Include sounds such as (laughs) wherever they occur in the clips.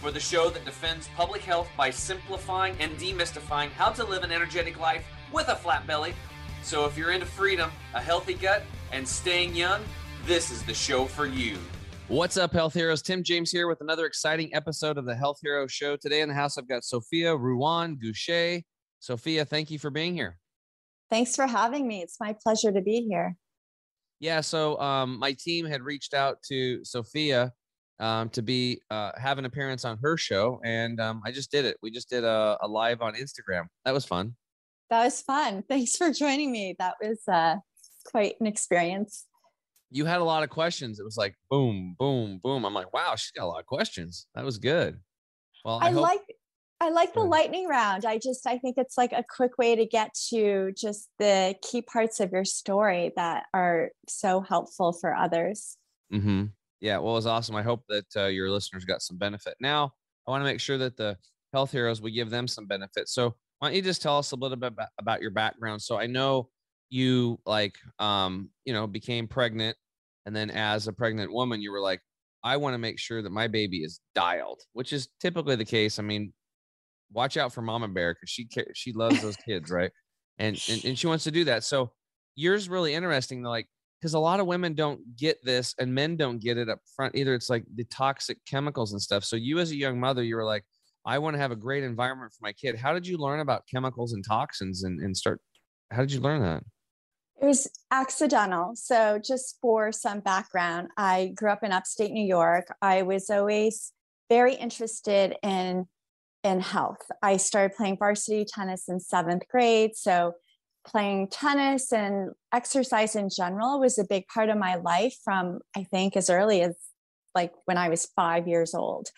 for the show that defends public health by simplifying and demystifying how to live an energetic life with a flat belly. So, if you're into freedom, a healthy gut, and staying young, this is the show for you. What's up, Health Heroes? Tim James here with another exciting episode of the Health Hero Show. Today in the house, I've got Sophia Ruan Gushée. Sophia, thank you for being here. Thanks for having me. It's my pleasure to be here. Yeah, so um, my team had reached out to Sophia um, to be uh, have an appearance on her show, and um, I just did it. We just did a, a, live on Instagram. That was fun. That was fun. Thanks for joining me. That was uh, quite an experience. You had a lot of questions. It was like boom, boom, boom. I'm like, wow, she's got a lot of questions. That was good. Well, I, I hope- like I like the lightning round. I just I think it's like a quick way to get to just the key parts of your story that are so helpful for others. Mm-hmm. Yeah, well, it's awesome. I hope that uh, your listeners got some benefit. Now, I want to make sure that the health heroes we give them some benefit. So, why don't you just tell us a little bit about, about your background? So, I know you like, um, you know, became pregnant, and then as a pregnant woman, you were like, I want to make sure that my baby is dialed, which is typically the case. I mean, watch out for Mama Bear because she she loves those kids, right? And, and and she wants to do that. So yours really interesting. Like because a lot of women don't get this and men don't get it up front either. It's like the toxic chemicals and stuff. So you as a young mother, you were like, I want to have a great environment for my kid. How did you learn about chemicals and toxins and, and start? How did you learn that? It was accidental. So, just for some background, I grew up in upstate New York. I was always very interested in in health. I started playing varsity tennis in seventh grade. So, playing tennis and exercise in general was a big part of my life from I think as early as like when I was five years old.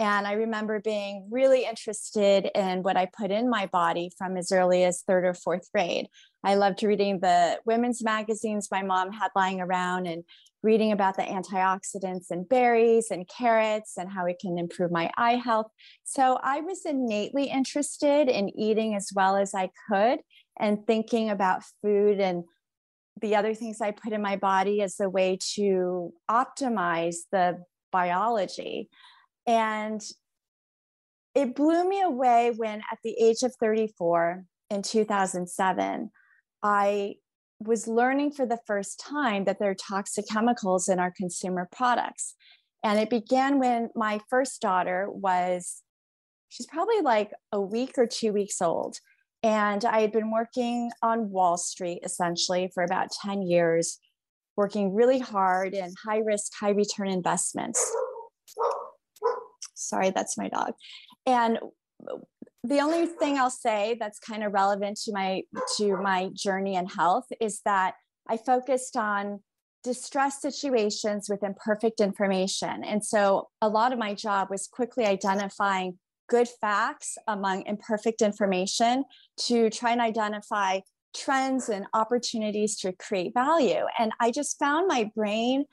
And I remember being really interested in what I put in my body from as early as third or fourth grade. I loved reading the women's magazines my mom had lying around and reading about the antioxidants in berries and carrots and how it can improve my eye health. So I was innately interested in eating as well as I could and thinking about food and the other things I put in my body as a way to optimize the biology. And it blew me away when, at the age of 34 in 2007, I was learning for the first time that there are toxic chemicals in our consumer products. And it began when my first daughter was, she's probably like a week or two weeks old. And I had been working on Wall Street essentially for about 10 years, working really hard in high risk, high return investments. Sorry, that's my dog. And the only thing I'll say that's kind of relevant to my to my journey in health is that I focused on distress situations with imperfect information. And so a lot of my job was quickly identifying good facts among imperfect information to try and identify trends and opportunities to create value. And I just found my brain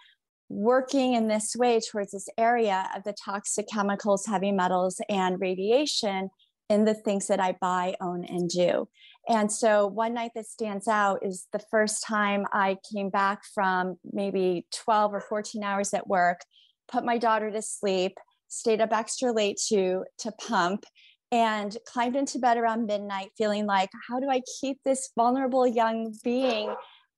working in this way towards this area of the toxic chemicals, heavy metals, and radiation in the things that I buy, own, and do. And so one night that stands out is the first time I came back from maybe 12 or 14 hours at work, put my daughter to sleep, stayed up extra late to to pump and climbed into bed around midnight feeling like how do i keep this vulnerable young being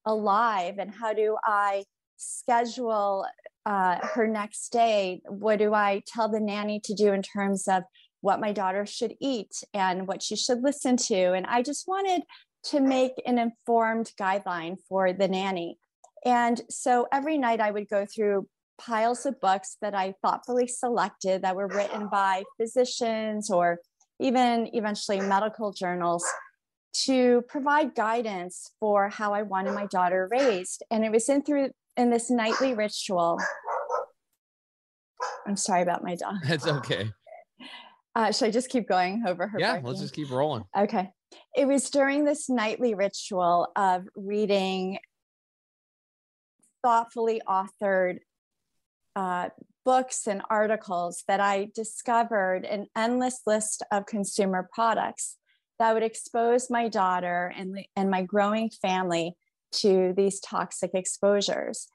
alive? And how do i schedule uh, her next day? What do i tell the nanny to do in terms of what my daughter should eat and what she should listen to? And i just wanted to make an informed guideline for the nanny. And so every night i would go through piles of books that I thoughtfully selected that were written by physicians or even eventually medical journals to provide guidance for how I wanted my daughter raised. And it was in through in this nightly ritual. I'm sorry about my dog. That's okay. Uh, should I just keep going over her? Yeah, barking? let's just keep rolling. Okay. it was during this nightly ritual of reading thoughtfully authored uh, books and articles that I discovered an endless list of consumer products that would expose my daughter and, and my growing family to these toxic exposures.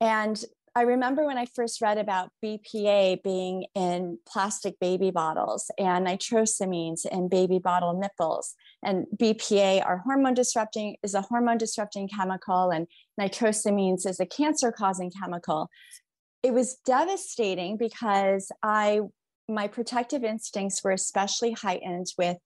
And I remember when I first read about BPA being in plastic baby bottles and nitrosamines in baby bottle nipples. And BPA are hormone disrupting is a hormone disrupting chemical and nitrosamines is a cancer causing chemical. It was devastating because I my protective instincts were especially heightened with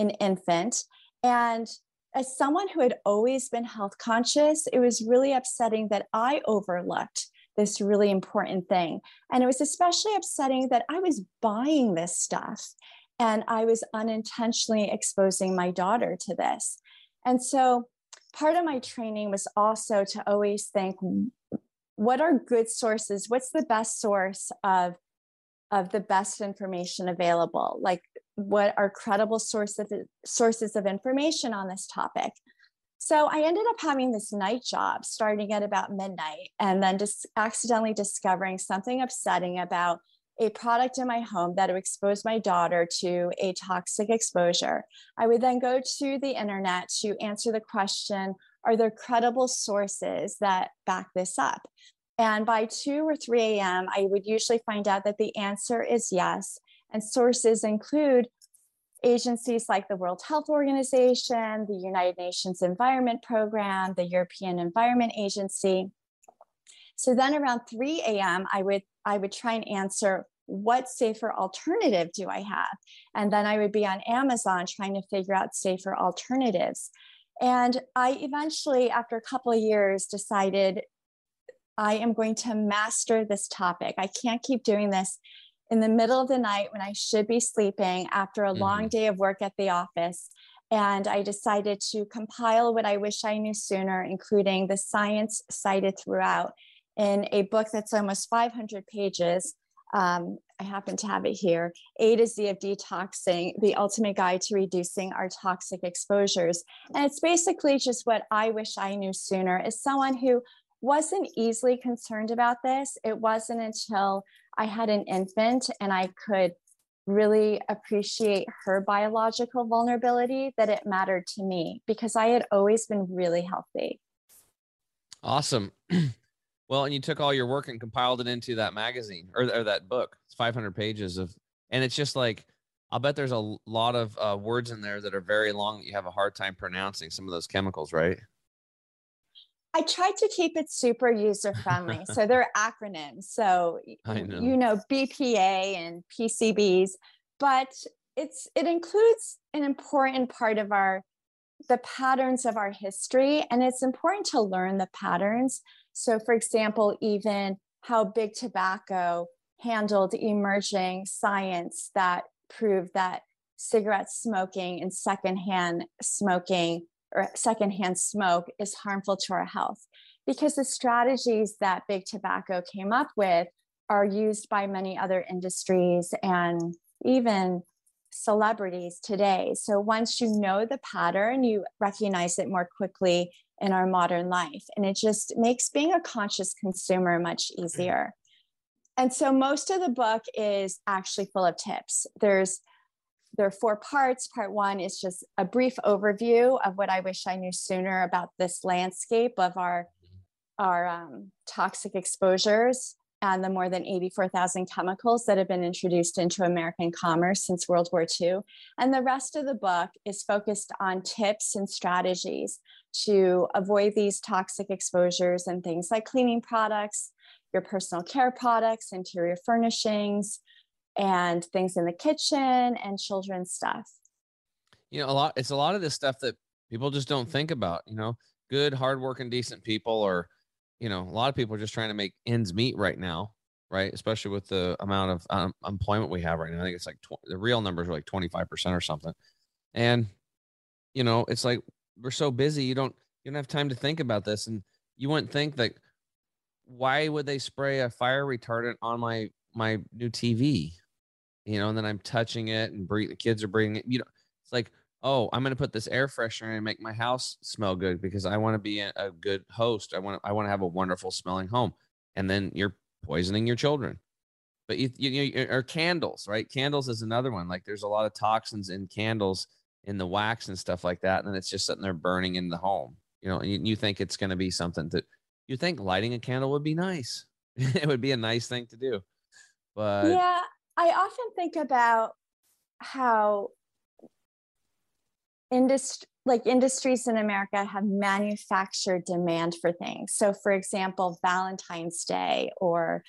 an infant and as someone who had always been health conscious, it was really upsetting that I overlooked this really important thing. And it was especially upsetting that I was buying this stuff and I was unintentionally exposing my daughter to this. And so part of my training was also to always think what are good sources? What's the best source of of the best information available? Like what are credible sources of, sources of information on this topic? So I ended up having this night job starting at about midnight and then just accidentally discovering something upsetting about a product in my home that would expose my daughter to a toxic exposure. I would then go to the internet to answer the question Are there credible sources that back this up? And by 2 or 3 a.m., I would usually find out that the answer is yes. And sources include agencies like the World Health Organization, the United Nations Environment Program, the European Environment Agency. So then around 3 a.m., I would I would try and answer what safer alternative do I have? And then I would be on Amazon trying to figure out safer alternatives. And I eventually, after a couple of years, decided I am going to master this topic. I can't keep doing this in the middle of the night when I should be sleeping after a mm-hmm. long day of work at the office. And I decided to compile what I wish I knew sooner, including the science cited throughout, in a book that's almost 500 pages. Um, I happen to have it here A to Z of Detoxing, the ultimate guide to reducing our toxic exposures. And it's basically just what I wish I knew sooner as someone who wasn't easily concerned about this. It wasn't until I had an infant and I could really appreciate her biological vulnerability that it mattered to me because I had always been really healthy. Awesome. (clears throat) well, and you took all your work and compiled it into that magazine or, or that book. It's 500 pages of, and it's just like, I'll bet there's a lot of uh, words in there that are very long that you have a hard time pronouncing some of those chemicals, right? I tried to keep it super user friendly. (laughs) so they're acronyms. So know. you know BPA and PCBs, but it's it includes an important part of our the patterns of our history and it's important to learn the patterns. So for example, even how big tobacco handled emerging science that proved that cigarette smoking and secondhand smoking or secondhand smoke is harmful to our health. Because the strategies that big tobacco came up with are used by many other industries and even celebrities today. So once you know the pattern, you recognize it more quickly in our modern life. And it just makes being a conscious consumer much easier. And so most of the book is actually full of tips. There's there are four parts. Part one is just a brief overview of what I wish I knew sooner about this landscape of our our um, toxic exposures and the more than 84,000 chemicals that have been introduced into American commerce since World War II. And the rest of the book is focused on tips and strategies to avoid these toxic exposures and things like cleaning products, your personal care products, interior furnishings, and things in the kitchen and children's stuff. You know, a lot, it's a lot of this stuff that people just don't think about, you know, good, hardworking, decent people, or, you know, a lot of people are just trying to make ends meet right now, right? Especially with the amount of um, employment we have right now. I think it's like tw- the real numbers are like 25% or something. And, you know, it's like we're so busy, you don't, you don't have time to think about this. And you wouldn't think that why would they spray a fire retardant on my my new TV? you know, and then I'm touching it and the kids are breathing it. You know, it's like oh, I'm going to put this air freshener and make my house smell good because I want to be a, good host. I want to, I want to have a wonderful smelling home. And then you're poisoning your children. But you, you, you or candles, right? Candles is another one. Like there's a lot of toxins in candles in the wax and stuff like that. And it's just sitting there burning in the home. You know, you, you think it's going to be something that you think lighting a candle would be nice. (laughs) it would be a nice thing to do. But yeah, I often think about how industry like industries in America have manufactured demand for things. So, for example, Valentine's Day or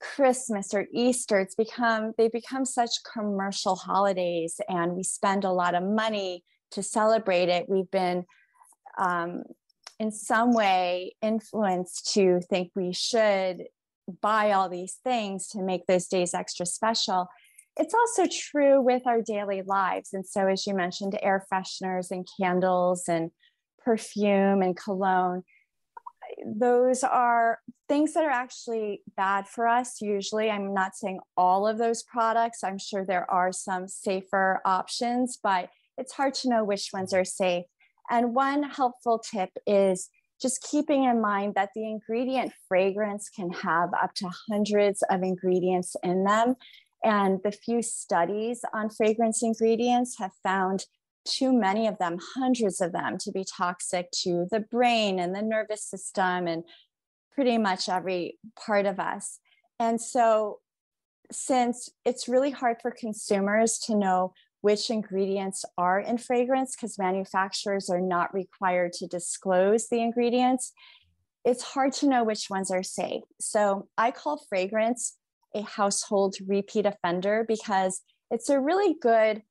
Christmas or Easter, it's become they become such commercial holidays, and we spend a lot of money to celebrate it. We've been um, in some way influenced to think we should buy all these things to make those days extra special it's also true with our daily lives. And so, as you mentioned, air fresheners and candles and perfume and cologne, those are things that are actually bad for us. Usually, I'm not saying all of those products, I'm sure there are some safer options, but it's hard to know which ones are safe. And one helpful tip is just keeping in mind that the ingredient fragrance can have up to hundreds of ingredients in them. And the few studies on fragrance ingredients have found too many of them, hundreds of them, to be toxic to the brain and the nervous system and pretty much every part of us. And so, since it's really hard for consumers to know which ingredients are in fragrance because manufacturers are not required to disclose the ingredients, it's hard to know which ones are safe. So, I call fragrance a household repeat offender because it's a really good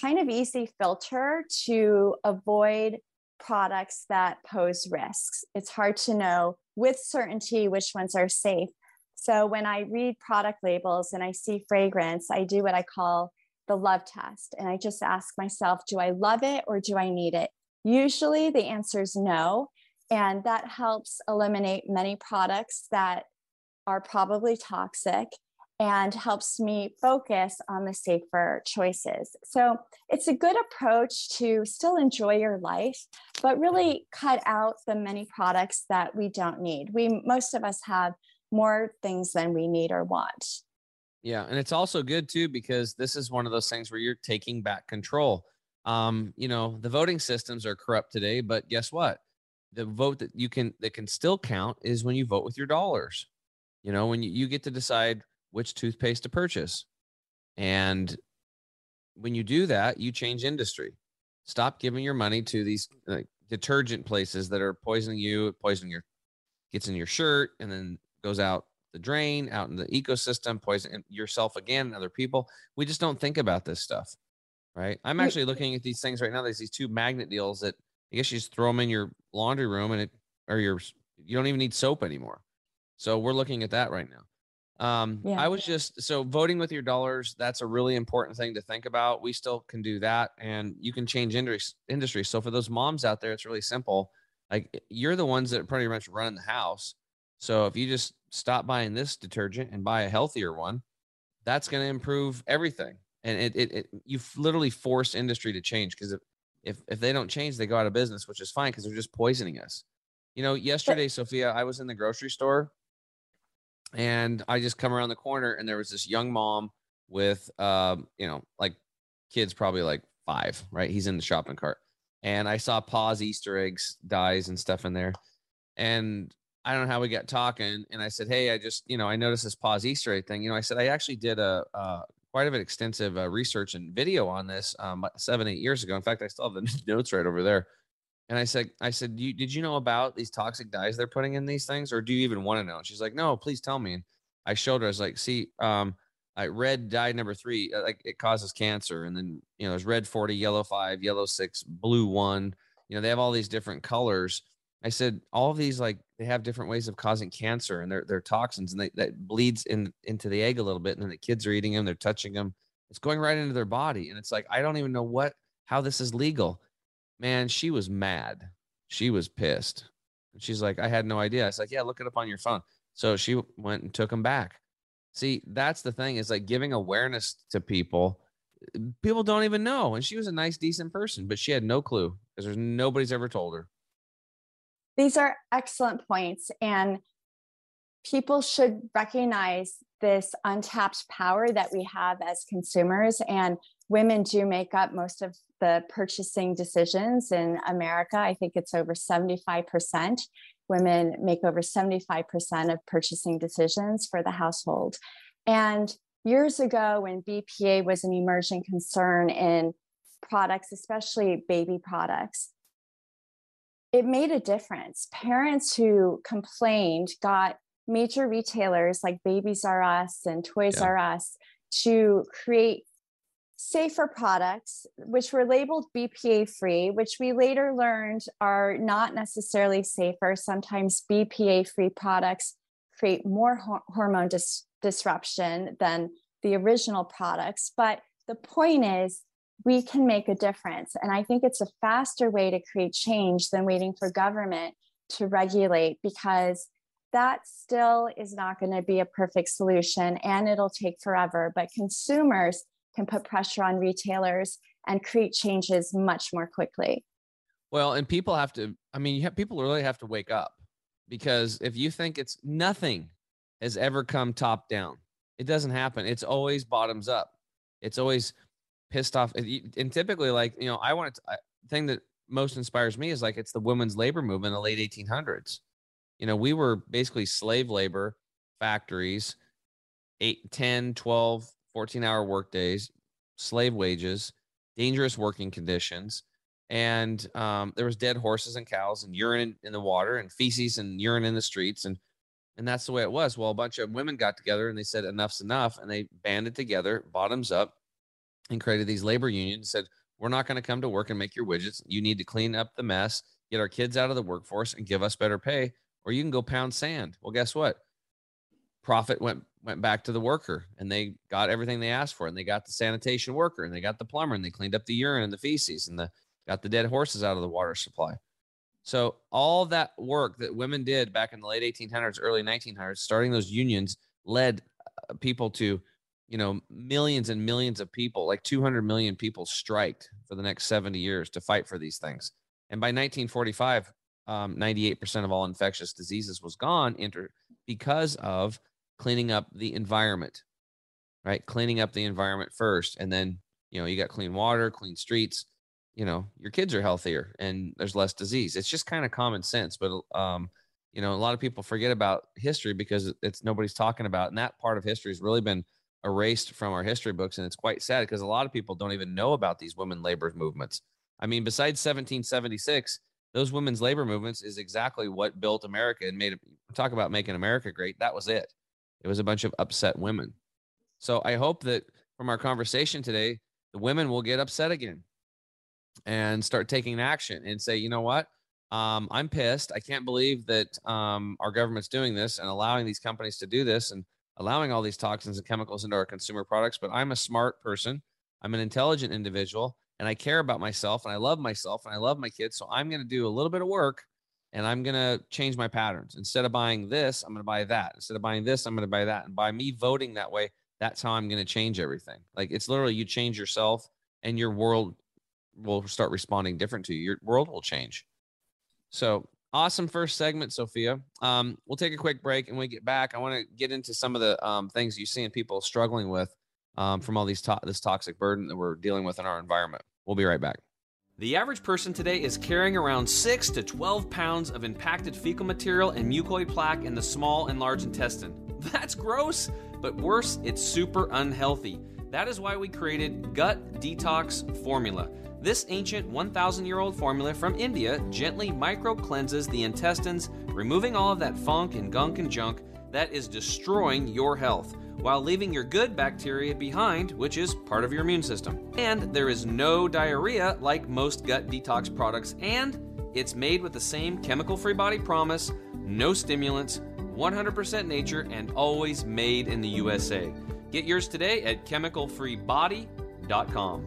kind of easy filter to avoid products that pose risks. It's hard to know with certainty which ones are safe. So when I read product labels and I see fragrance, I do what I call the love test. And I just ask myself, do I love it or do I need it? Usually the answer is no. And that helps eliminate many products that are probably toxic and helps me focus on the safer choices. So it's a good approach to still enjoy your life, but really cut out the many products that we don't need. We, most of us have more things than we need or want. Yeah. And it's also good too, because this is one of those things where you're taking back control. Um, you know, the voting systems are corrupt today, but guess what? The vote that you can, that can still count is when you vote with your dollars. You know, when you, you get to decide which toothpaste to purchase. And when you do that, you change industry. Stop giving your money to these like, detergent places that are poisoning you, poisoning your gets in your shirt and then goes out the drain, out in the ecosystem, poisoning yourself again and other people. We just don't think about this stuff. Right. I'm actually looking at these things right now. There's these two magnet deals that I guess you just throw them in your laundry room and it or your you don't even need soap anymore. So we're looking at that right now. Um, yeah. I was just so voting with your dollars. That's a really important thing to think about. We still can do that, and you can change industry. Industry. So for those moms out there, it's really simple. Like you're the ones that pretty much run the house. So if you just stop buying this detergent and buy a healthier one, that's going to improve everything. And it, it, it you've literally force industry to change because if, if if they don't change, they go out of business, which is fine because they're just poisoning us. You know, yesterday, Sophia, I was in the grocery store and I just come around the corner and there was this young mom with um, you know, like kids probably like five, right? He's in the shopping cart. And I saw PAAS Easter eggs dyes and stuff in there. And I don't know how we got talking. And I said, Hey, I just, you know, I noticed this PAAS Easter egg thing. You know, I said, I actually did a, uh, quite a bit extensive uh, research and video on this um, seven, eight years ago. In fact, I still have the (laughs) notes right over there. And I said, I said, you, did you know about these toxic dyes they're putting in these things, or do you even want to know? And she's like, no, please tell me. And I showed her. I was like, see, um, I red dye number three, uh, like it causes cancer, and then you know there's red forty, yellow five, yellow six, blue one. You know they have all these different colors. I said all of these like they have different ways of causing cancer, and they're they're toxins, and they, that bleeds in into the egg a little bit, and then the kids are eating them, they're touching them, it's going right into their body, and it's like I don't even know what how this is legal man, she was mad. She was pissed. And she's like, I had no idea. I was like, yeah, look it up on your phone. So she went and took them back. See, that's the thing is like giving awareness to people people don't even know. And she was a nice, decent person, but she had no clue because there's nobody's ever told her. These are excellent points. And people should recognize this untapped power that we have as consumers. And women do make up most of the purchasing decisions in America. I think it's over 75%. Women make over 75% of purchasing decisions for the household. And years ago, when BPA was an emerging concern in products, especially baby products, it made a difference. Parents who complained got major retailers like Babies R Us and Toys yeah. R Us to create safer products, which were labeled BPA free, which we later learned are not necessarily safer. Sometimes BPA free products create more ho- hormone dis- disruption than the original products. But the point is, we can make a difference. And I think it's a faster way to create change than waiting for government to regulate because that still is not going to be a perfect solution and it'll take forever. But consumers can put pressure on retailers and create changes much more quickly. Well, and people have to, I mean, you have, people really have to wake up because if you think it's nothing has ever come top down, it doesn't happen. It's always bottoms up. It's always pissed off. And typically, like, you know, I want to, thing that most inspires me is like it's the women's labor movement in the late 1800s. You know, we were basically slave labor factories, 8, 10, 12, 14 hour work days, slave wages, dangerous working conditions. And um, there was dead horses and cows and urine in the water and feces and urine in the streets. And, and that's the way it was. Well, a bunch of women got together and they said, enough's enough. And they banded together, bottoms up, and created these labor unions. Said, we're not going to come to work and make your widgets. You need to clean up the mess, get our kids out of the workforce, and give us better pay, or you can go pound sand. Well, guess what? Profit went went back to the worker and they got everything they asked for and they got the sanitation worker and they got the plumber and they cleaned up the urine and the feces and the got the dead horses out of the water supply. So all that work that women did back in the late 1800s early 1900s starting those unions led uh, people to you know millions and millions of people like 200 million people striked for the next 70 years to fight for these things. And by 1945 um, 98% of all infectious diseases was gone inter- because of cleaning up the environment, right? Cleaning up the environment first. And then, you know, you got clean water, clean streets, you know, your kids are healthier and there's less disease. It's just kind of common sense. But, um, you know, a lot of people forget about history because it's nobody's talking about. And that part of history has really been erased from our history books. And it's quite sad because a lot of people don't even know about these women labor movements. I mean, besides 1776, those women's labor movements is exactly what built America and made it talk about making America great. That was it. It was a bunch of upset women. So I hope that from our conversation today, the women will get upset again and start taking action and say, you know what? Um, I'm pissed. I can't believe that um, our government's doing this and allowing these companies to do this and allowing all these toxins and chemicals into our consumer products. But I'm a smart person. I'm an intelligent individual and I care about myself and I love myself and I love my kids. So I'm going to do a little bit of work and I'm going to change my patterns. Instead of buying this, I'm going to buy that. Instead of buying this, I'm going to buy that. And by me voting that way, that's how I'm going to change everything. Like it's literally you change yourself and your world will start responding different to you. Your world will change. So awesome first segment, Sophia. Um, we'll take a quick break and we get back, I want to get into some of the um, things you see in people struggling with um, from all these to- this toxic burden that we're dealing with in our environment. We'll be right back. The average person today is carrying around 6 to 12 pounds of impacted fecal material and mucoid plaque in the small and large intestine. (laughs) That's gross, but worse, it's super unhealthy. That is why we created Gut Detox Formula. This ancient 1,000 year old formula from India gently micro cleanses the intestines, removing all of that funk and gunk and junk that is destroying your health while leaving your good bacteria behind, which is part of your immune system. And there is no diarrhea like most gut detox products, and it's made with the same chemical free body promise, no stimulants, 100% nature, and always made in the USA. Get yours today at chemicalfreebody.com.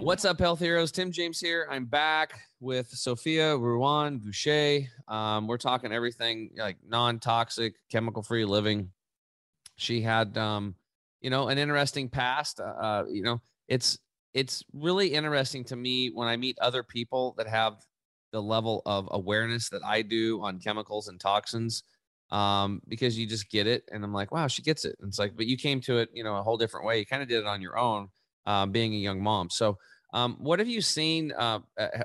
What's up, health heroes? Tim James here. I'm back with Sophia Ruan Gushée. Um, we're talking everything like non toxic, chemical free living she had um, you know, an interesting past. Uh, uh, you know, it's it's really interesting to me when I meet other people that have the level of awareness that I do on chemicals and toxins um, because you just get it. And I'm like, wow, she gets it. And it's like, but you came to it, you know, a whole different way. You kind of did it on your own, um, being a young mom. So, um, what have you seen? Uh,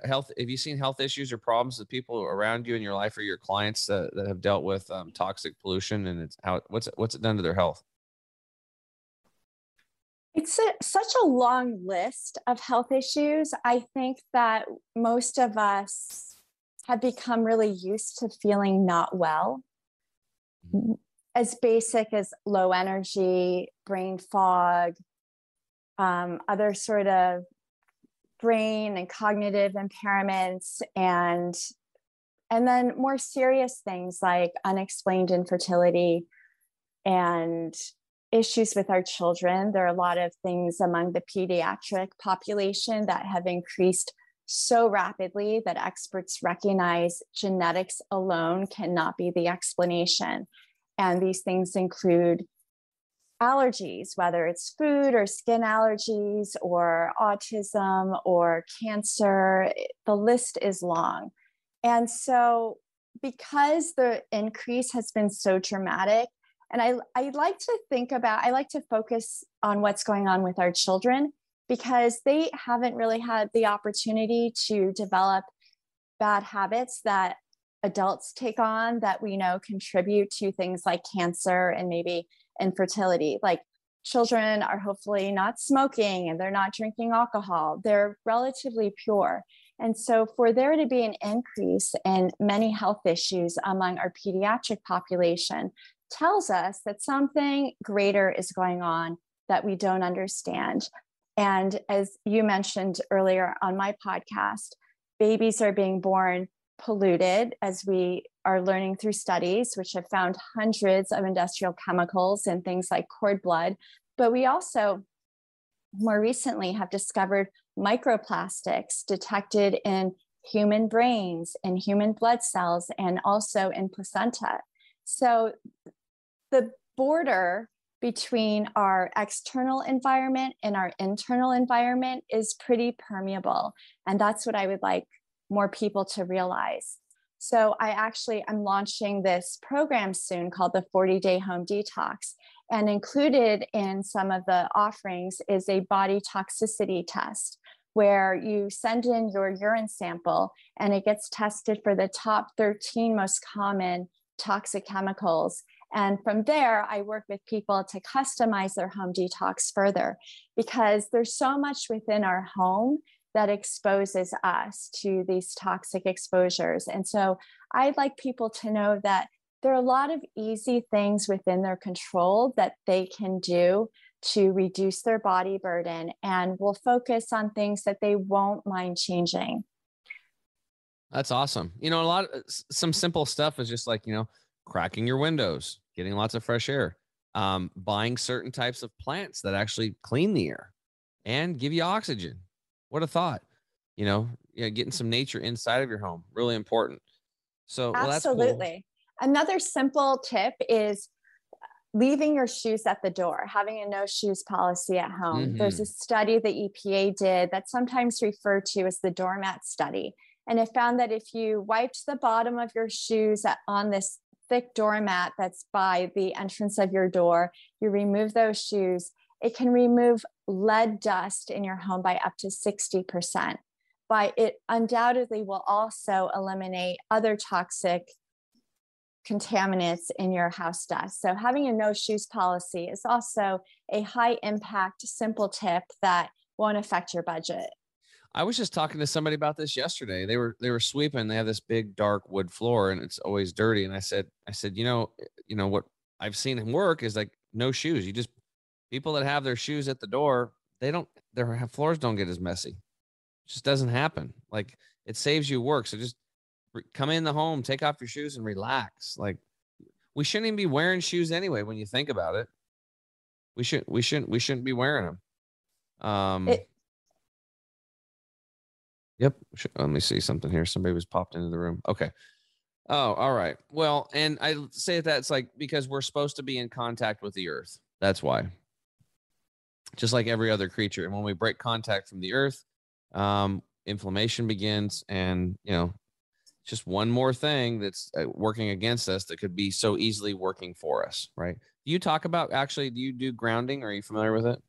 health? Have you seen health issues or problems with people around you in your life or your clients that, that have dealt with um, toxic pollution and it's how what's it, what's it done to their health? It's a, such a long list of health issues. I think that most of us have become really used to feeling not well. As basic as low energy, brain fog, um, other sort of brain and cognitive impairments, and and then more serious things like unexplained infertility and issues with our children. There are a lot of things among the pediatric population that have increased so rapidly that experts recognize genetics alone cannot be the explanation. And these things include allergies, whether it's food or skin allergies or autism or cancer. The list is long. And so, because the increase has been so dramatic, and I, I like to think about, I like to focus on what's going on with our children because they haven't really had the opportunity to develop bad habits that adults take on that we know contribute to things like cancer and maybe infertility. Like children are hopefully not smoking and they're not drinking alcohol, they're relatively pure. And so, for there to be an increase in many health issues among our pediatric population, tells us that something greater is going on that we don't understand. And as you mentioned earlier on my podcast, babies are being born polluted as we are learning through studies, which have found hundreds of industrial chemicals in things like cord blood. But we also more recently have discovered microplastics detected in human brains, in human blood cells, and also in placenta. So the border between our external environment and our internal environment is pretty permeable. And that's what I would like more people to realize. So I actually I'm launching this program soon called the 40 day home detox. And included in some of the offerings is a body toxicity test where you send in your urine sample and it gets tested for the top 13 most common toxic chemicals and from there, I work with people to customize their home detox further because there's so much within our home that exposes us to these toxic exposures. And so I'd like people to know that there are a lot of easy things within their control that they can do to reduce their body burden and will focus on things that they won't mind changing. That's awesome. You know, a lot of some simple stuff is just like, you know, cracking your windows, getting lots of fresh air, um, buying certain types of plants that actually clean the air and give you oxygen. What a thought. You know, know getting some nature inside of your home, really important. So, absolutely. Well, cool. Another simple tip is leaving your shoes at the door, having a no shoes policy at home. Mm-hmm. There's a study the EPA did that's sometimes referred to as the doormat study. And it found that if you wiped the bottom of your shoes on this thick doormat that's by the entrance of your door, you remove those shoes, it can remove lead dust in your home by up to 60%. But it undoubtedly will also eliminate other toxic contaminants in your house dust. So, having a no shoes policy is also a high impact, simple tip that won't affect your budget. I was just talking to somebody about this yesterday. They were they were sweeping. They have this big dark wood floor, and it's always dirty. And I said, I said, you know, you know what I've seen him work is like no shoes. You just people that have their shoes at the door, they don't their floors don't get as messy. It just doesn't happen. Like it saves you work. So just come in the home, take off your shoes, and relax. Like we shouldn't even be wearing shoes anyway. When you think about it, we should we shouldn't we shouldn't be wearing them. Um, it, Yep. Let me see something here. Somebody was popped into the room. Okay. Oh, all right. Well, and I say that it's like because we're supposed to be in contact with the earth. That's why. Just like every other creature. And when we break contact from the earth, um, inflammation begins, and you know, just one more thing that's uh, working against us that could be so easily working for us, right? Do you talk about actually? Do you do grounding? Are you familiar with it?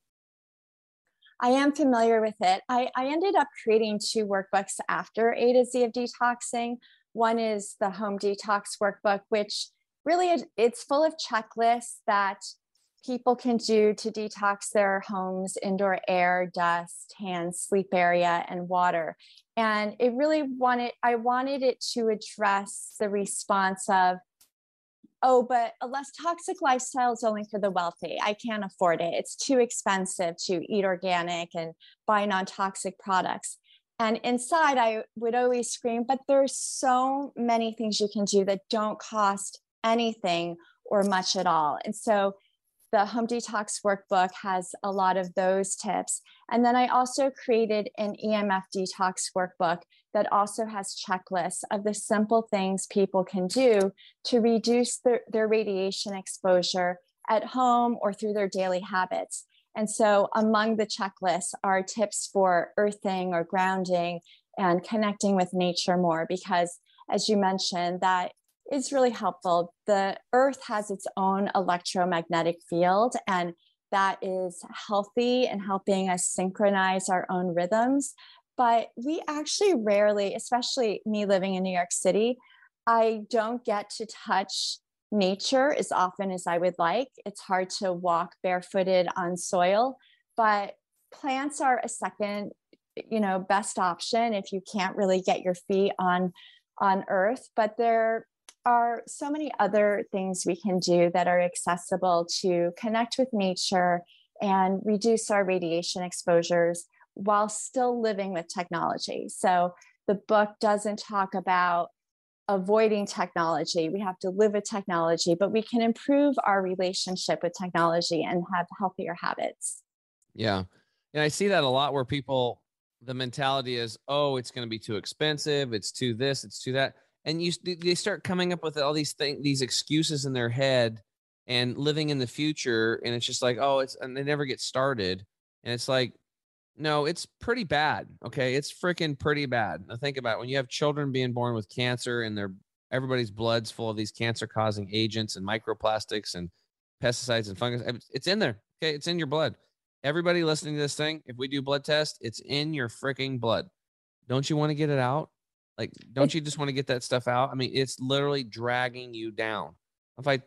I am familiar with it. I, I ended up creating two workbooks after A to Z of detoxing. One is the home detox workbook, which really it's full of checklists that people can do to detox their homes, indoor air, dust, hands, sleep area, and water. And it really wanted, I wanted it to address the response of, oh, but a less toxic lifestyle is only for the wealthy. I can't afford it. It's too expensive to eat organic and buy non toxic products. And inside, I would always scream, but there's so many things you can do that don't cost anything or much at all. And so the Home Detox Workbook has a lot of those tips. And then I also created an EMF Detox Workbook that also has checklists of the simple things people can do to reduce their, their radiation exposure at home or through their daily habits. And so, among the checklists are tips for earthing or grounding and connecting with nature more, because as you mentioned, that is really helpful. The earth has its own electromagnetic field, and that is healthy and helping us synchronize our own rhythms. But we actually rarely, especially me living in New York City, I don't get to touch nature as often as I would like. It's hard to walk barefooted on soil, but plants are a second, you know, best option if you can't really get your feet on on earth, but there are so many other things we can do that are accessible to connect with nature and reduce our radiation exposures while still living with technology. So the book doesn't talk about avoiding technology. We have to live with technology, but we can improve our relationship with technology and have healthier habits. Yeah. And I see that a lot where people, the mentality is, oh, it's going to be too expensive. It's too this, it's too that and you they start coming up with all these things these excuses in their head and living in the future and it's just like oh it's and they never get started and it's like no it's pretty bad okay? It's freaking pretty bad. Now think about it. when you have children being born with cancer and their everybody's blood's full of these cancer causing agents and microplastics and pesticides and fungus it's in there okay? It's in your blood. Everybody listening to this thing if we do blood test it's in your freaking blood. Don't you want to get it out like, don't you just want to get that stuff out? I mean, it's literally dragging you down. If I,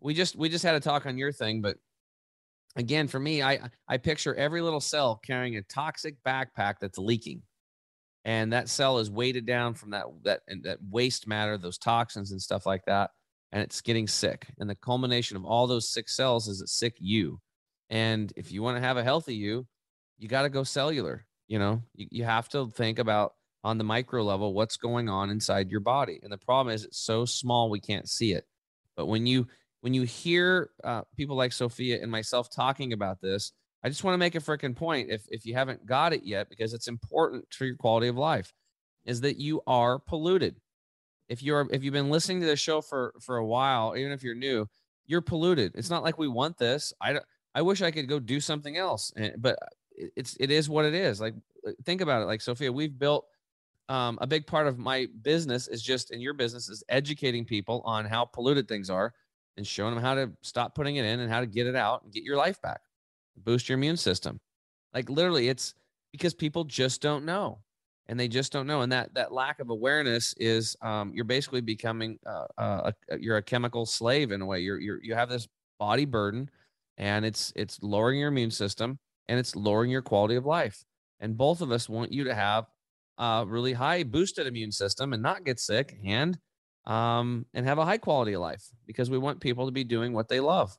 we just we just had a talk on your thing, but again, for me, I I picture every little cell carrying a toxic backpack that's leaking, and that cell is weighted down from that that and that waste matter, those toxins and stuff like that, and it's getting sick. And the culmination of all those sick cells is a sick you. And if you want to have a healthy you, you got to go cellular. You know, you, you have to think about on the micro level what's going on inside your body. And the problem is it's so small we can't see it. But when you when you hear uh, people like sophia and myself talking about this i just want to make a freaking point if if you haven't got it yet because it's important for your quality of life is that you are polluted. If you're if you've been listening to the show for for a while even if you're new you're polluted. It's not like we want this. I don't. i wish i could go do something else eh, but uh, it's it is what it is. Like uh, think about it. Like sophia we've built um, a big part of my business is just in your business is educating people on how polluted things are and showing them how to stop putting it in and how to get it out and get your life back boost your immune system. Like literally it's because people just don't know and they just don't know and that that lack of awareness is um, you're basically becoming uh, uh, a, you're a chemical slave in a way. You're, you're you have this body burden and it's it's lowering your immune system and it's lowering your quality of life and both of us want you to have uh, really high boosted immune system and not get sick and um, and have a high quality of life because we want people to be doing what they love.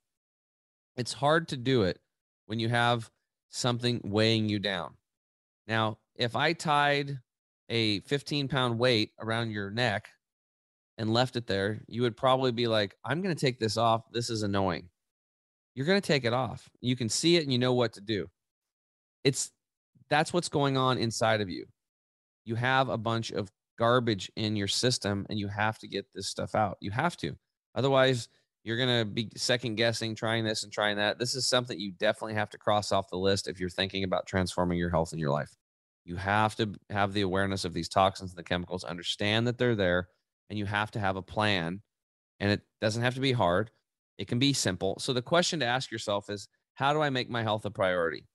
It's hard to do it when you have something weighing you down. Now, if I tied a 15 pound weight around your neck and left it there, you would probably be like, I'm going to take this off. This is annoying. You're going to take it off. You can see it and you know what to do. It's that's what's going on inside of you you have a bunch of garbage in your system and you have to get this stuff out. You have to. Otherwise, you're going to be second guessing trying this and trying that. This is something you definitely have to cross off the list if you're thinking about transforming your health in your life. You have to have the awareness of these toxins and the chemicals, understand that they're there, and you have to have a plan. And it doesn't have to be hard, it can be simple. So the question to ask yourself is how do I make my health a priority?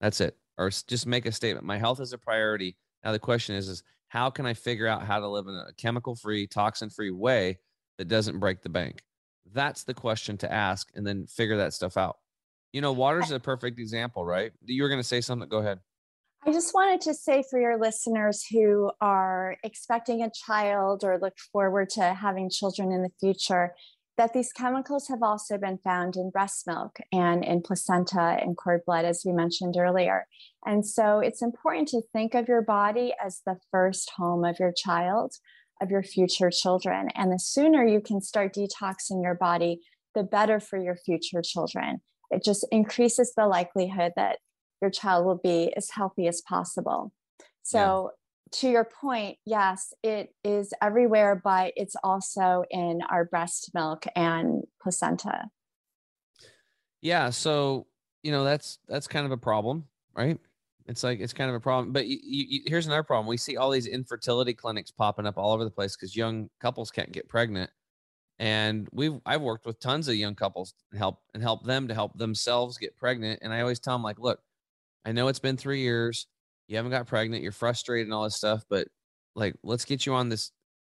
That's it. Or just make a statement. My health is a priority. Now the question is, is how can I figure out how to live in a chemical free, toxin free way that doesn't break the bank? That's the question to ask and then figure that stuff out. You know, water's a perfect example, right? You were going to say something. Go ahead. I just wanted to say for your listeners who are expecting a child or look forward to having children in the future that these chemicals have also been found in breast milk and in placenta and cord blood, as we mentioned earlier. And so it's important to think of your body as the first home of your child, of your future children. And the sooner you can start detoxing your body, the better for your future children. It just increases the likelihood that your child will be as healthy as possible. So. To your point, yes, it is everywhere, but it's also in our breast milk and placenta. Yeah. So, you know, that's that's kind of a problem, right? It's like it's kind of a problem. But you, you, here's another problem: we see all these infertility clinics popping up all over the place because young couples can't get pregnant. And we've I've worked with tons of young couples and help and help them to help themselves get pregnant. And I always tell them like, look, I know it's been three years, you haven't got pregnant, you're frustrated and all this stuff, but like let's get you on this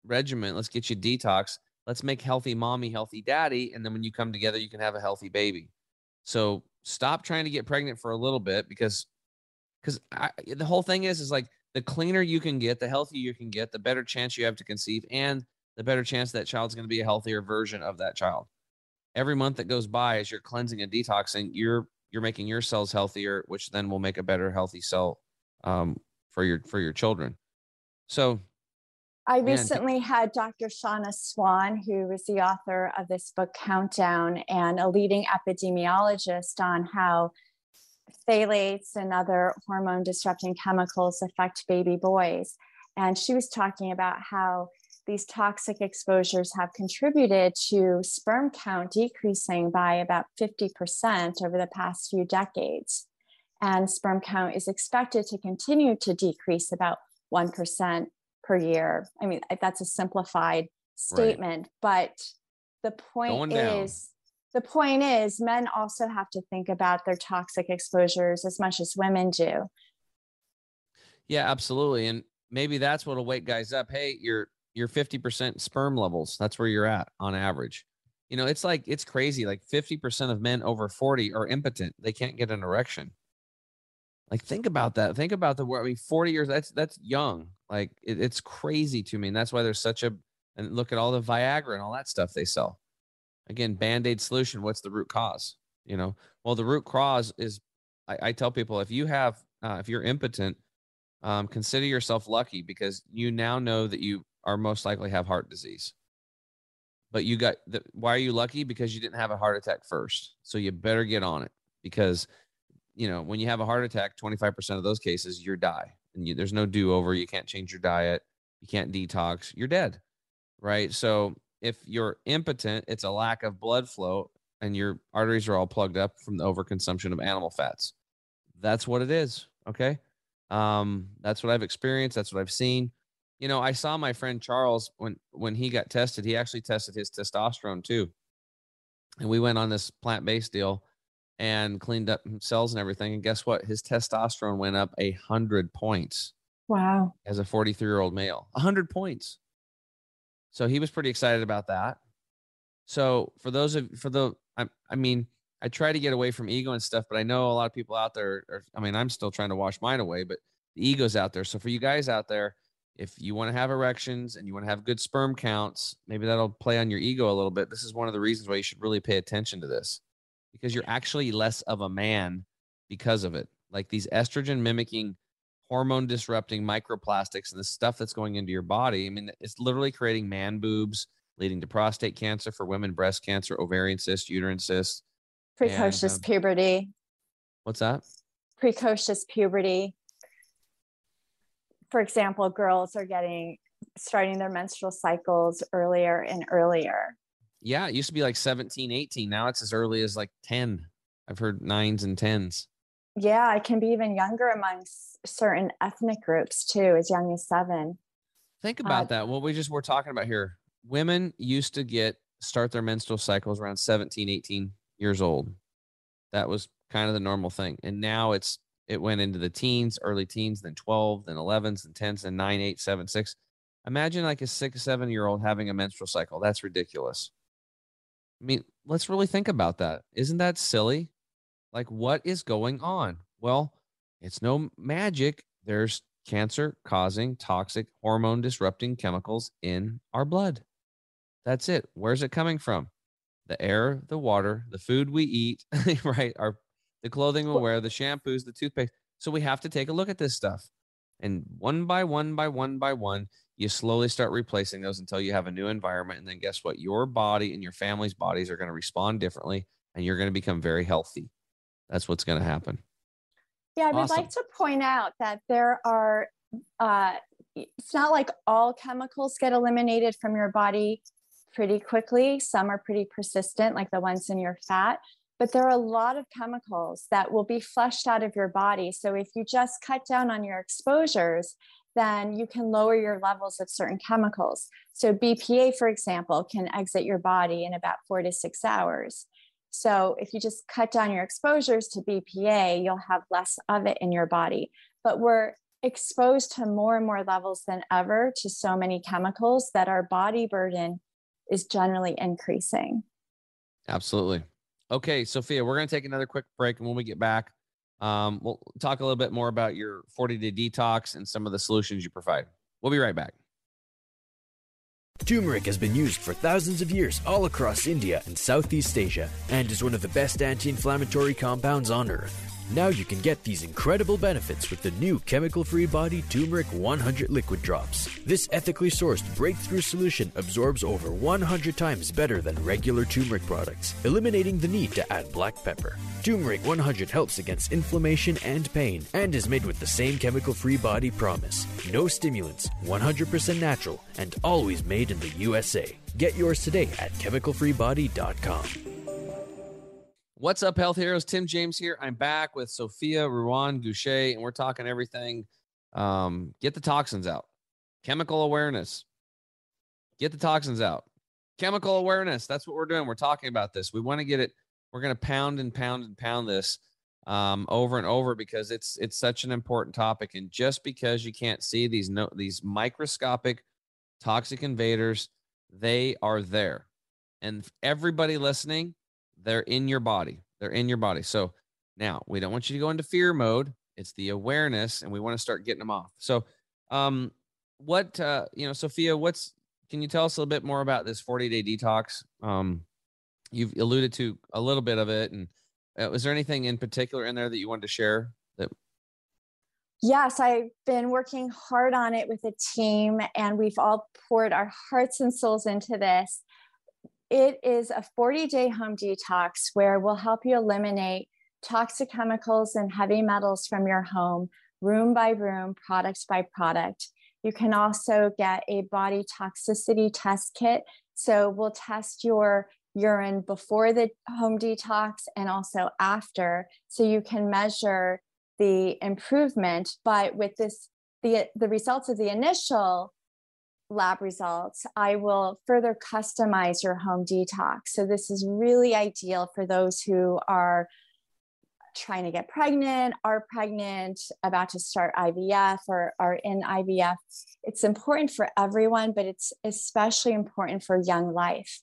regimen, let's get you detox, let's make healthy mommy, healthy daddy, and then when you come together, you can have a healthy baby. So stop trying to get pregnant for a little bit because because the whole thing is is like the cleaner you can get, the healthier you can get, the better chance you have to conceive, and the better chance that child's going to be a healthier version of that child. Every month that goes by as you're cleansing and detoxing, you're you're making your cells healthier, which then will make a better healthy cell um, for your for your children. So I recently had Dr. Shanna Swan, who is the author of this book Countdown and a leading epidemiologist on how phthalates and other hormone disrupting chemicals affect baby boys. And she was talking about how these toxic exposures have contributed to sperm count decreasing by about 50% over the past few decades. And sperm count is expected to continue to decrease about 1% per year. I mean, that's a simplified statement, right. but the point is the point is men also have to think about their toxic exposures as much as women do. Yeah absolutely and maybe that's what'll wake guys up. Hey you're you're 50% sperm levels. That's where you're at on average. You know it's like it's crazy like 50% of men over 40 are impotent. They can't get an erection like think about that think about the i mean 40 years that's that's young like it, it's crazy to me and that's why there's such a and look at all the viagra and all that stuff they sell. Again band-aid solution what's the root cause you know? Well the root cause is i, I tell people if you have uh, if you're impotent um, consider yourself lucky because you now know that you are most likely have heart disease. But you got the, why are you lucky? Because you didn't have a heart attack first so you better get on it because you know when you have a heart attack 25% of those cases you die and you, there's no do-over you can't change your diet you can't detox you're dead right so if you're impotent, it's a lack of blood flow and your arteries are all plugged up from the overconsumption of animal fats. That's what it is. Okay. Um, that's what I've experienced. That's what I've seen. You know, I saw my friend Charles when when he got tested, he actually tested his testosterone too. And we went on this plant-based deal and cleaned up cells and everything. And guess what? His testosterone went up a hundred points. Wow. As a 43 year old male, a hundred points. So he was pretty excited about that. So for those of for the I, I mean I try to get away from ego and stuff, but I know a lot of people out there are, I mean I'm still trying to wash mine away, but the ego's out there. So for you guys out there, if you want to have erections and you want to have good sperm counts, maybe that'll play on your ego a little bit. This is one of the reasons why you should really pay attention to this because you're actually less of a man because of it. Like these estrogen mimicking hormone disrupting microplastics and the stuff that's going into your body. I mean, it's literally creating man boobs, leading to prostate cancer for women, breast cancer, ovarian cyst, uterine cyst, precocious and, um, puberty. What's that? Precocious puberty. For example, girls are getting starting their menstrual cycles earlier and earlier. Yeah, it used to be like 17, 18. Now it's as early as like 10. I've heard nines and tens. Yeah, it can be even younger amongst certain ethnic groups too, as young as seven. Think about uh, that. What we just were talking about here. Women used to get start their menstrual cycles around 17, 18 years old. That was kind of the normal thing. And now it's it went into the teens, early teens, then 12, then 11s, and 10s, and 9, 8, 7, 6. Imagine like a six, seven year old having a menstrual cycle. That's ridiculous. I mean, let's really think about that. Isn't that silly? Like, what is going on? Well, it's no magic. There's cancer causing toxic hormone disrupting chemicals in our blood. That's it. Where's it coming from? The air, the water, the food we eat, (laughs) right? Our the clothing we wear, the shampoos, the toothpaste. So we have to take a look at this stuff. And one by one by one by one, you slowly start replacing those until you have a new environment. And then guess what? Your body and your family's bodies are going to respond differently and you're going to become very healthy. That's what's going to happen. Yeah, I would awesome. like to point out that there are, uh, it's not like all chemicals get eliminated from your body pretty quickly. Some are pretty persistent, like the ones in your fat, but there are a lot of chemicals that will be flushed out of your body. So if you just cut down on your exposures, then you can lower your levels of certain chemicals. So BPA, for example, can exit your body in about four to six hours. So if you just cut down your exposures to BPA, you'll have less of it in your body. But we're exposed to more and more levels than ever to so many chemicals that our body burden is generally increasing. Absolutely. Okay, Sophia, we're going to take another quick break. And when we get back, um, we'll talk a little bit more about your 40 day detox and some of the solutions you provide. We'll be right back. Turmeric has been used for thousands of years all across India and Southeast Asia and is one of the best anti inflammatory compounds on earth. Now you can get these incredible benefits with the new chemical free body Turmeric 100 liquid drops. This ethically sourced breakthrough solution absorbs over 100 times better than regular turmeric products, eliminating the need to add black pepper. Turmeric 100 helps against inflammation and pain and is made with the same chemical free body promise. No stimulants, 100% natural, and always made in the USA. Get yours today at chemicalfreebody.com. What's up, health heroes? Tim James here. I'm back with Sophia Ruan Gushée, and we're talking everything. Um, get the toxins out, chemical awareness. Get the toxins out, chemical awareness. That's what we're doing. We're talking about this. We want to get it. We're going to pound and pound and pound this um, over and over because it's it's such an important topic. And just because you can't see these no these microscopic toxic invaders, they are there. And everybody listening, they're in your body. They're in your body. So now we don't want you to go into fear mode. It's the awareness, and we want to start getting them off. So, um, what uh, you know, Sophia, what's can you tell us a little bit more about this 40 day detox? Um, you've alluded to a little bit of it, and uh, was there anything in particular in there that you wanted to share? That Yes, I've been working hard on it with a team, and we've all poured our hearts and souls into this. It is a 40 day home detox where we'll help you eliminate toxic chemicals and heavy metals from your home, room by room, product by product. You can also get a body toxicity test kit. So we'll test your urine before the home detox and also after. So you can measure the improvement. But with this, the, the results of the initial lab results, I will further customize your home detox. So, this is really ideal for those who are trying to get pregnant, are pregnant, about to start IVF, or are in IVF. It's important for everyone, but it's especially important for young life.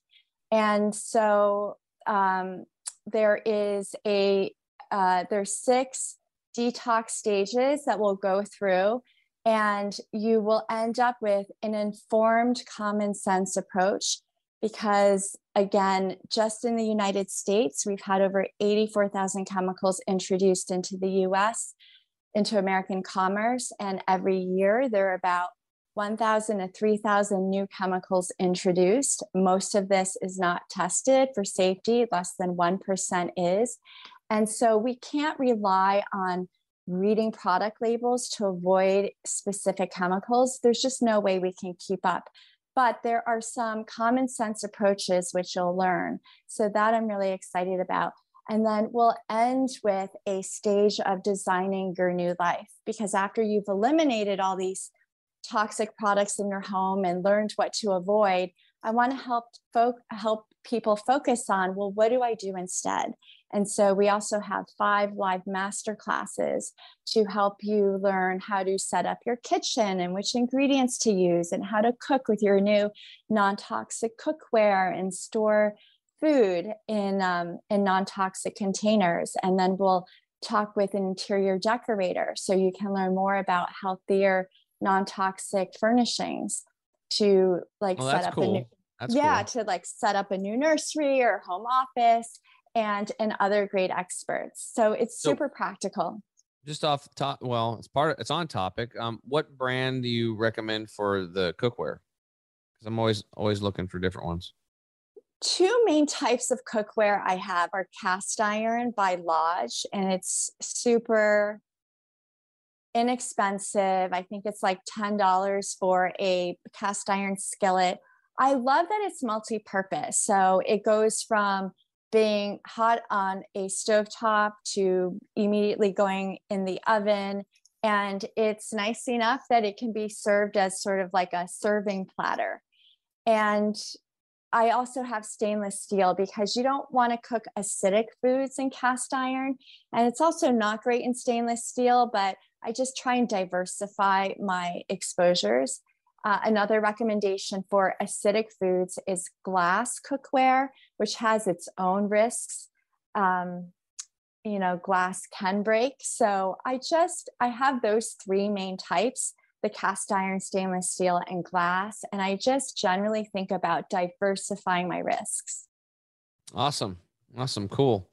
And so, um, there is a uh, there's six detox stages that we'll go through and you will end up with an informed common sense approach because again just in the united states we've had over 84000 chemicals introduced into the us into american commerce and every year there are about 1000 to 3000 new chemicals introduced. Most of this is not tested for safety less than 1% is. And so we can't rely on reading product labels to avoid specific chemicals, there's just no way we can keep up. but there are some common sense approaches which you'll learn. So that I'm really excited about. And then we'll end with a stage of designing your new life because after you've eliminated all these toxic products in your home and learned what to avoid, I want to help folk help people focus on well, what do I do instead? And so we also have five live master classes to help you learn how to set up your kitchen and which ingredients to use and how to cook with your new non-toxic cookware and store food in um, in non-toxic containers. And then we'll talk with an interior decorator so you can learn more about healthier non-toxic furnishings to like Well, set up cool. a new That's yeah cool. to like set up a new nursery or home office and and other great experts so it's So- super practical Just off top, well, it's part. Of, it's on topic. Um, what brand do you recommend for the cookware? Because I'm always always looking for different ones. two main types of cookware i have are cast iron by lodge and it's super inexpensive i think it's like $10 for a cast iron skillet i love that it's multi-purpose so it goes from being hot on a stovetop to immediately going in the oven and it's nice enough that it can be served as sort of like a serving platter and I also have stainless steel because you don't want to cook acidic foods in cast iron. And it's also not great in stainless steel, but I just try and diversify my exposures. Uh, another recommendation for acidic foods is glass cookware, which has its own risks. Um, you know, glass can break. So I just, I have those three main types the cast iron, stainless steel, and glass. And I just generally think about diversifying my risks. Awesome. Awesome. Cool.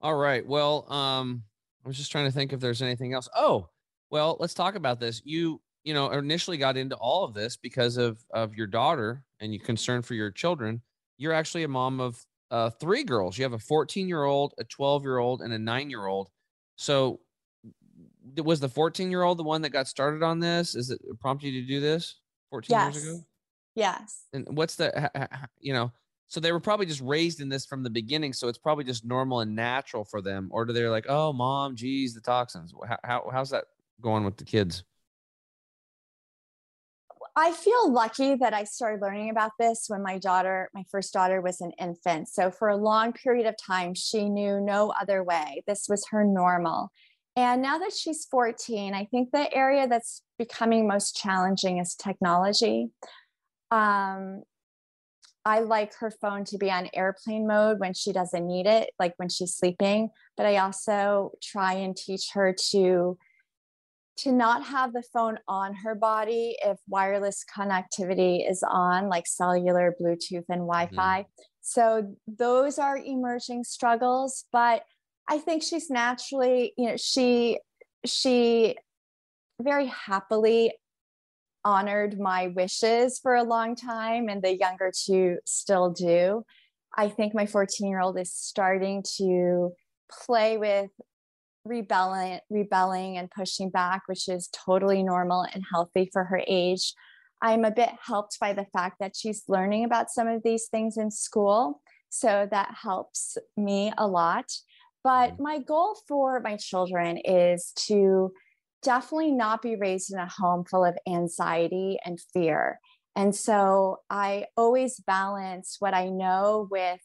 All right. Well, um, I was just trying to think if there's anything else. Oh, well, let's talk about this. You, you know, initially got into all of this because of of your daughter and your concern for your children. You're actually a mom of uh, three girls. You have a 14 year old, a 12 year old, and a nine year old. So, was the 14 year old the one that got started on this? Is it prompted you to do this 14 years ago? Yes. and what's the you know so they were probably just raised in this from the beginning so it's probably just normal and natural for them or do they're like oh mom geez the toxins how, how how's that going with the kids I feel lucky that I started learning about this when my daughter, my first daughter, was an infant. So for a long period of time, she knew no other way. This was her normal. And now that she's 14, I think the area that's becoming most challenging is technology. Um, I like her phone to be on airplane mode when she doesn't need it, like when she's sleeping. But I also try and teach her to to not have the phone on her body if wireless connectivity is on, like cellular, Bluetooth, and mm-hmm. Wi Fi. So those are emerging struggles. But I think she's naturally, you know, she she very happily honored my wishes for a long time, and the younger two still do. I think my 14 year old is starting to play with rebelling rebelling and pushing back which is totally normal and healthy for her age. I'm a bit helped by the fact that she's learning about some of these things in school so that helps me a lot. But mm. my goal for my children is to definitely not be raised in a home full of anxiety and fear. And so i always balance what i know with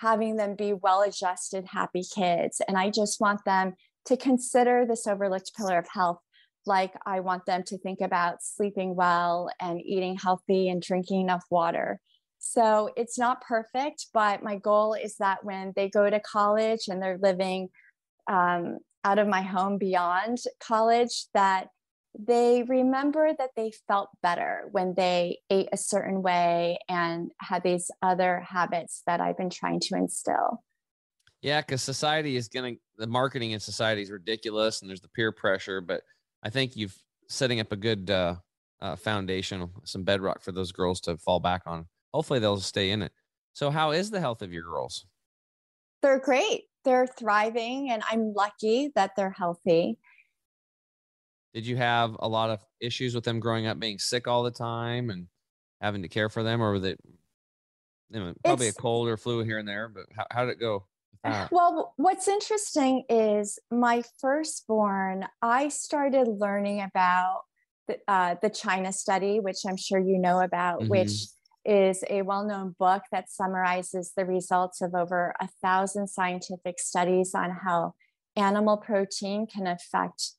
having them be well adjusted happy kids and i just want them to consider this overlooked pillar of health like i want them to think about sleeping well and eating healthy and drinking enough water. So it's not perfect but my goal is that when they go to college and they're living um, out of my home beyond college that they remember that they felt better when they ate a certain way and had these other habits that i've been trying to instill yeah because society is gonna the marketing in society is ridiculous and there's the peer pressure but i think you've setting up a good uh, uh, foundation some bedrock for those girls to fall back on hopefully they'll stay in it so how is the health of your girls they're great they're thriving and i'm lucky that they're healthy did you have a lot of issues with them growing up being sick all the time and having to care for them, or were they, you know, probably It's- a cold or flu here and there? But how, how did it go? That? (laughs) Well, what's interesting is my firstborn, I started learning about the, uh, the China study, which I'm sure you know about, Mhm. which is a well known book that summarizes the results of over a thousand scientific studies on how animal protein can affect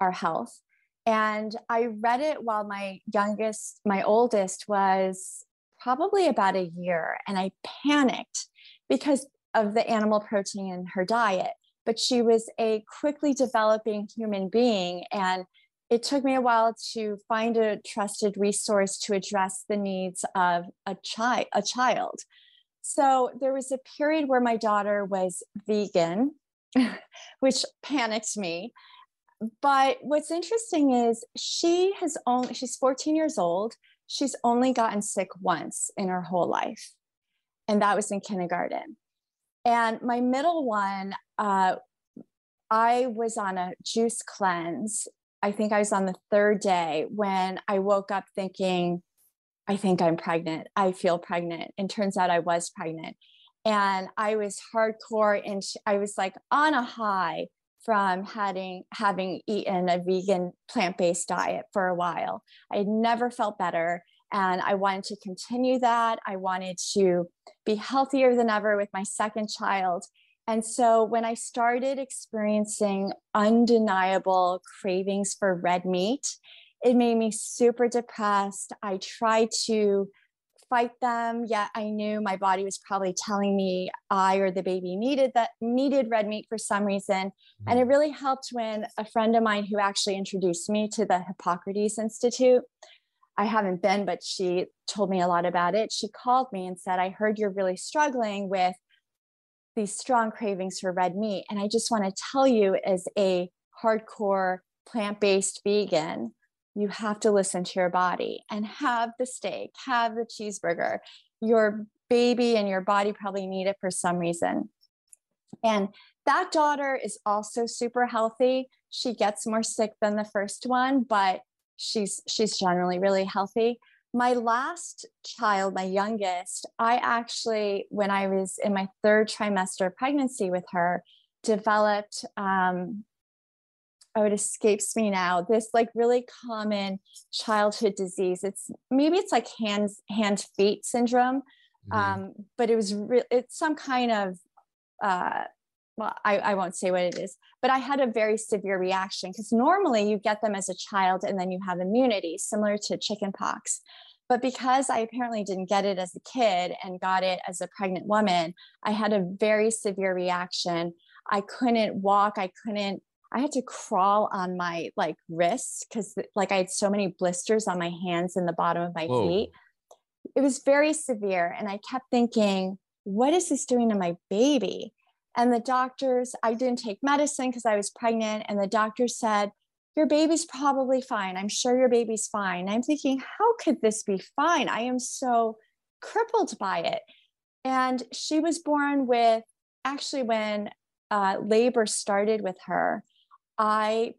our health. And I read it while my youngest, my oldest was probably about a year, and I panicked because of the animal protein in her diet. But she was a quickly developing human being. And it took me a while to find a trusted resource to address the needs of a, chi- a child. So there was a period where my daughter was vegan, (laughs) which panicked me. But what's interesting is she has only, she's 14 years old. She's only gotten sick once in her whole life. And that was in kindergarten. And my middle one, uh, I was on a juice cleanse. I think I was on the third day when I woke up thinking, I think I'm pregnant. I feel pregnant. And turns out I was pregnant. And I was hardcore and I was like on a high from having having eaten a vegan plant-based diet for a while. I had never felt better and I wanted to continue that. I wanted to be healthier than ever with my second child. And so when I started experiencing undeniable cravings for red meat, it made me super depressed. I tried to fight them, yet I knew my body was probably telling me I or the baby needed that needed red meat for some reason. And it mm-hmm. really helped when a friend of mine who actually introduced me to the Hippocrates Institute I haven't been, but she told me a lot about it. She called me and said, I heard you're really struggling with these strong cravings for red meat. And I just want to tell you, as a hardcore plant based vegan, you have to listen to your body and have the steak, have the cheeseburger. Your baby and your body probably need it for some reason. And that daughter is also super healthy. She gets more sick than the first one, but she's she's generally really healthy my last child my youngest i actually when i was in my third trimester of pregnancy with her developed um oh it escapes me now this like really common childhood disease it's maybe it's like hands hand feet syndrome Mhm. um but it was re- it's some kind of uh well I, I won't say what it is but i had a very severe reaction because normally you get them as a child and then you have immunity similar to chickenpox. But because i apparently didn't get it as a kid and got it as a pregnant woman i had a very severe reaction. I couldn't walk. I couldn't i had to crawl on my like wrists because like i had so many blisters on my hands and the bottom of my Whoa. feet. It was very severe and i kept thinking what is this doing to my baby and the doctors, I didn't take medicine because I was pregnant. And the doctor said, Your baby's probably fine. I'm sure your baby's fine. I'm thinking, How could this be fine? I am so crippled by it. And she was born with actually, when uh, labor started with her, I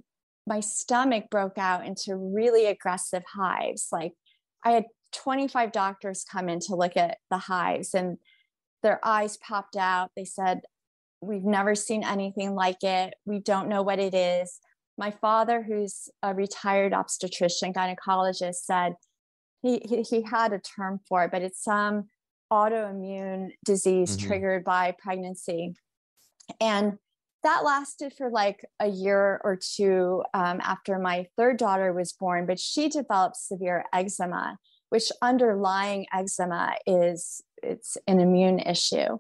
my stomach broke out into really aggressive hives. Like I had 25 doctors come in to look at the hives and their eyes popped out. They said, We've never seen anything like it. We don't know what it is. My father, who's a retired obstetrician, gynecologist, said he, he, he had a term for it, but it's some autoimmune disease Mhm. triggered by pregnancy. And that lasted for like a year or two um, after my third daughter was born, but she developed severe eczema, which underlying eczema is it's an immune issue.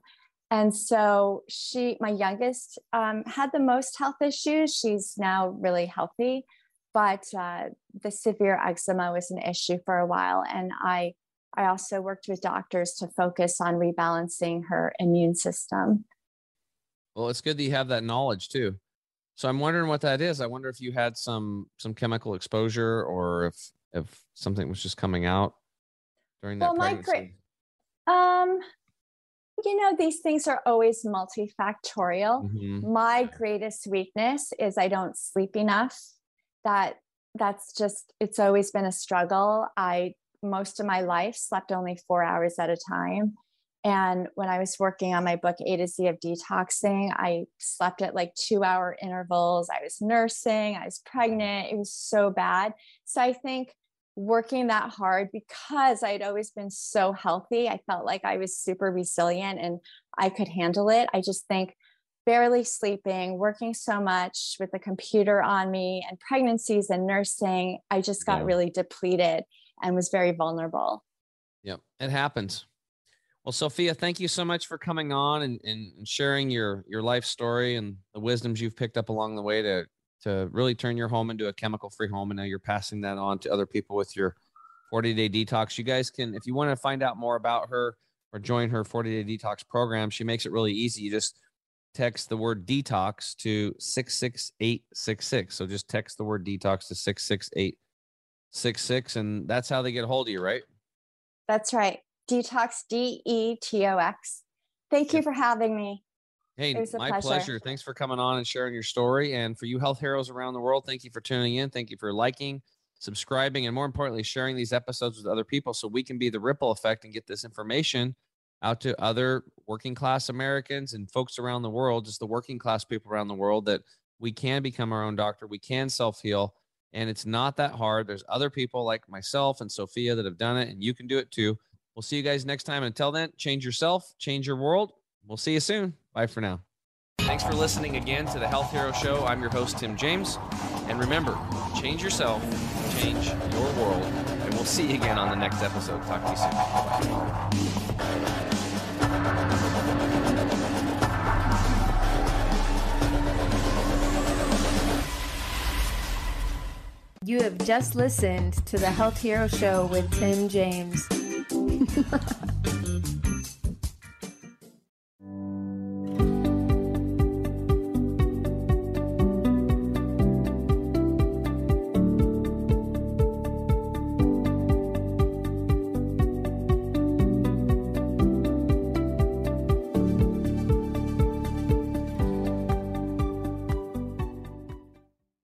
And so she, my youngest, um, had the most health issues. She's now really healthy, but uh, the severe eczema was an issue for a while. And I, I also worked with doctors to focus on rebalancing her immune system. Well, it's good that you have that knowledge too. So I'm wondering what that is. I wonder if you had some some chemical exposure or if if something was just coming out during that Well, my pregnancy. great- Um, you know, these things are always multifactorial. Mhm. My greatest weakness is I don't sleep enough. That that's just it's always been a struggle. I most of my life slept only four hours at a time. And when I was working on my book, A to Z of Detoxing, I slept at like two hour intervals. I was nursing, I was pregnant. It was so bad. So I think working that hard because I'd always been so healthy, I felt like I was super resilient and I could handle it. I just think barely sleeping, working so much with the computer on me and pregnancies and nursing, I just got yeah. really depleted and was very vulnerable. Yep, it happens. Well, Sophia, thank you so much for coming on and, and sharing your your life story and the wisdoms you've picked up along the way to to really turn your home into a chemical free home. And now you're passing that on to other people with your 40 day detox. You guys can, if you want to find out more about her or join her 40 day detox program, she makes it really easy. You just text the word detox to 66866. So just text the word detox to 66866. And that's how they get a hold of you, right? That's right. Detox, D E T O X. Thank you for having me. Hey, my pleasure. pleasure. Thanks for coming on and sharing your story. And for you health heroes around the world, thank you for tuning in. Thank you for liking, subscribing, and more importantly, sharing these episodes with other people so we can be the ripple effect and get this information out to other working class Americans and folks around the world, just the working class people around the world, that we can become our own doctor. We can self heal. And it's not that hard. There's other people like myself and Sophia that have done it, and you can do it too. We'll see you guys next time. Until then, change yourself, change your world. We'll see you soon. Bye for now. Thanks for listening again to the Health Hero Show. I'm your host, Tim James. And remember, change yourself, change your world. And we'll see you again on the next episode. Talk to you soon. You have just listened to the Health Hero Show with Tim James. (laughs)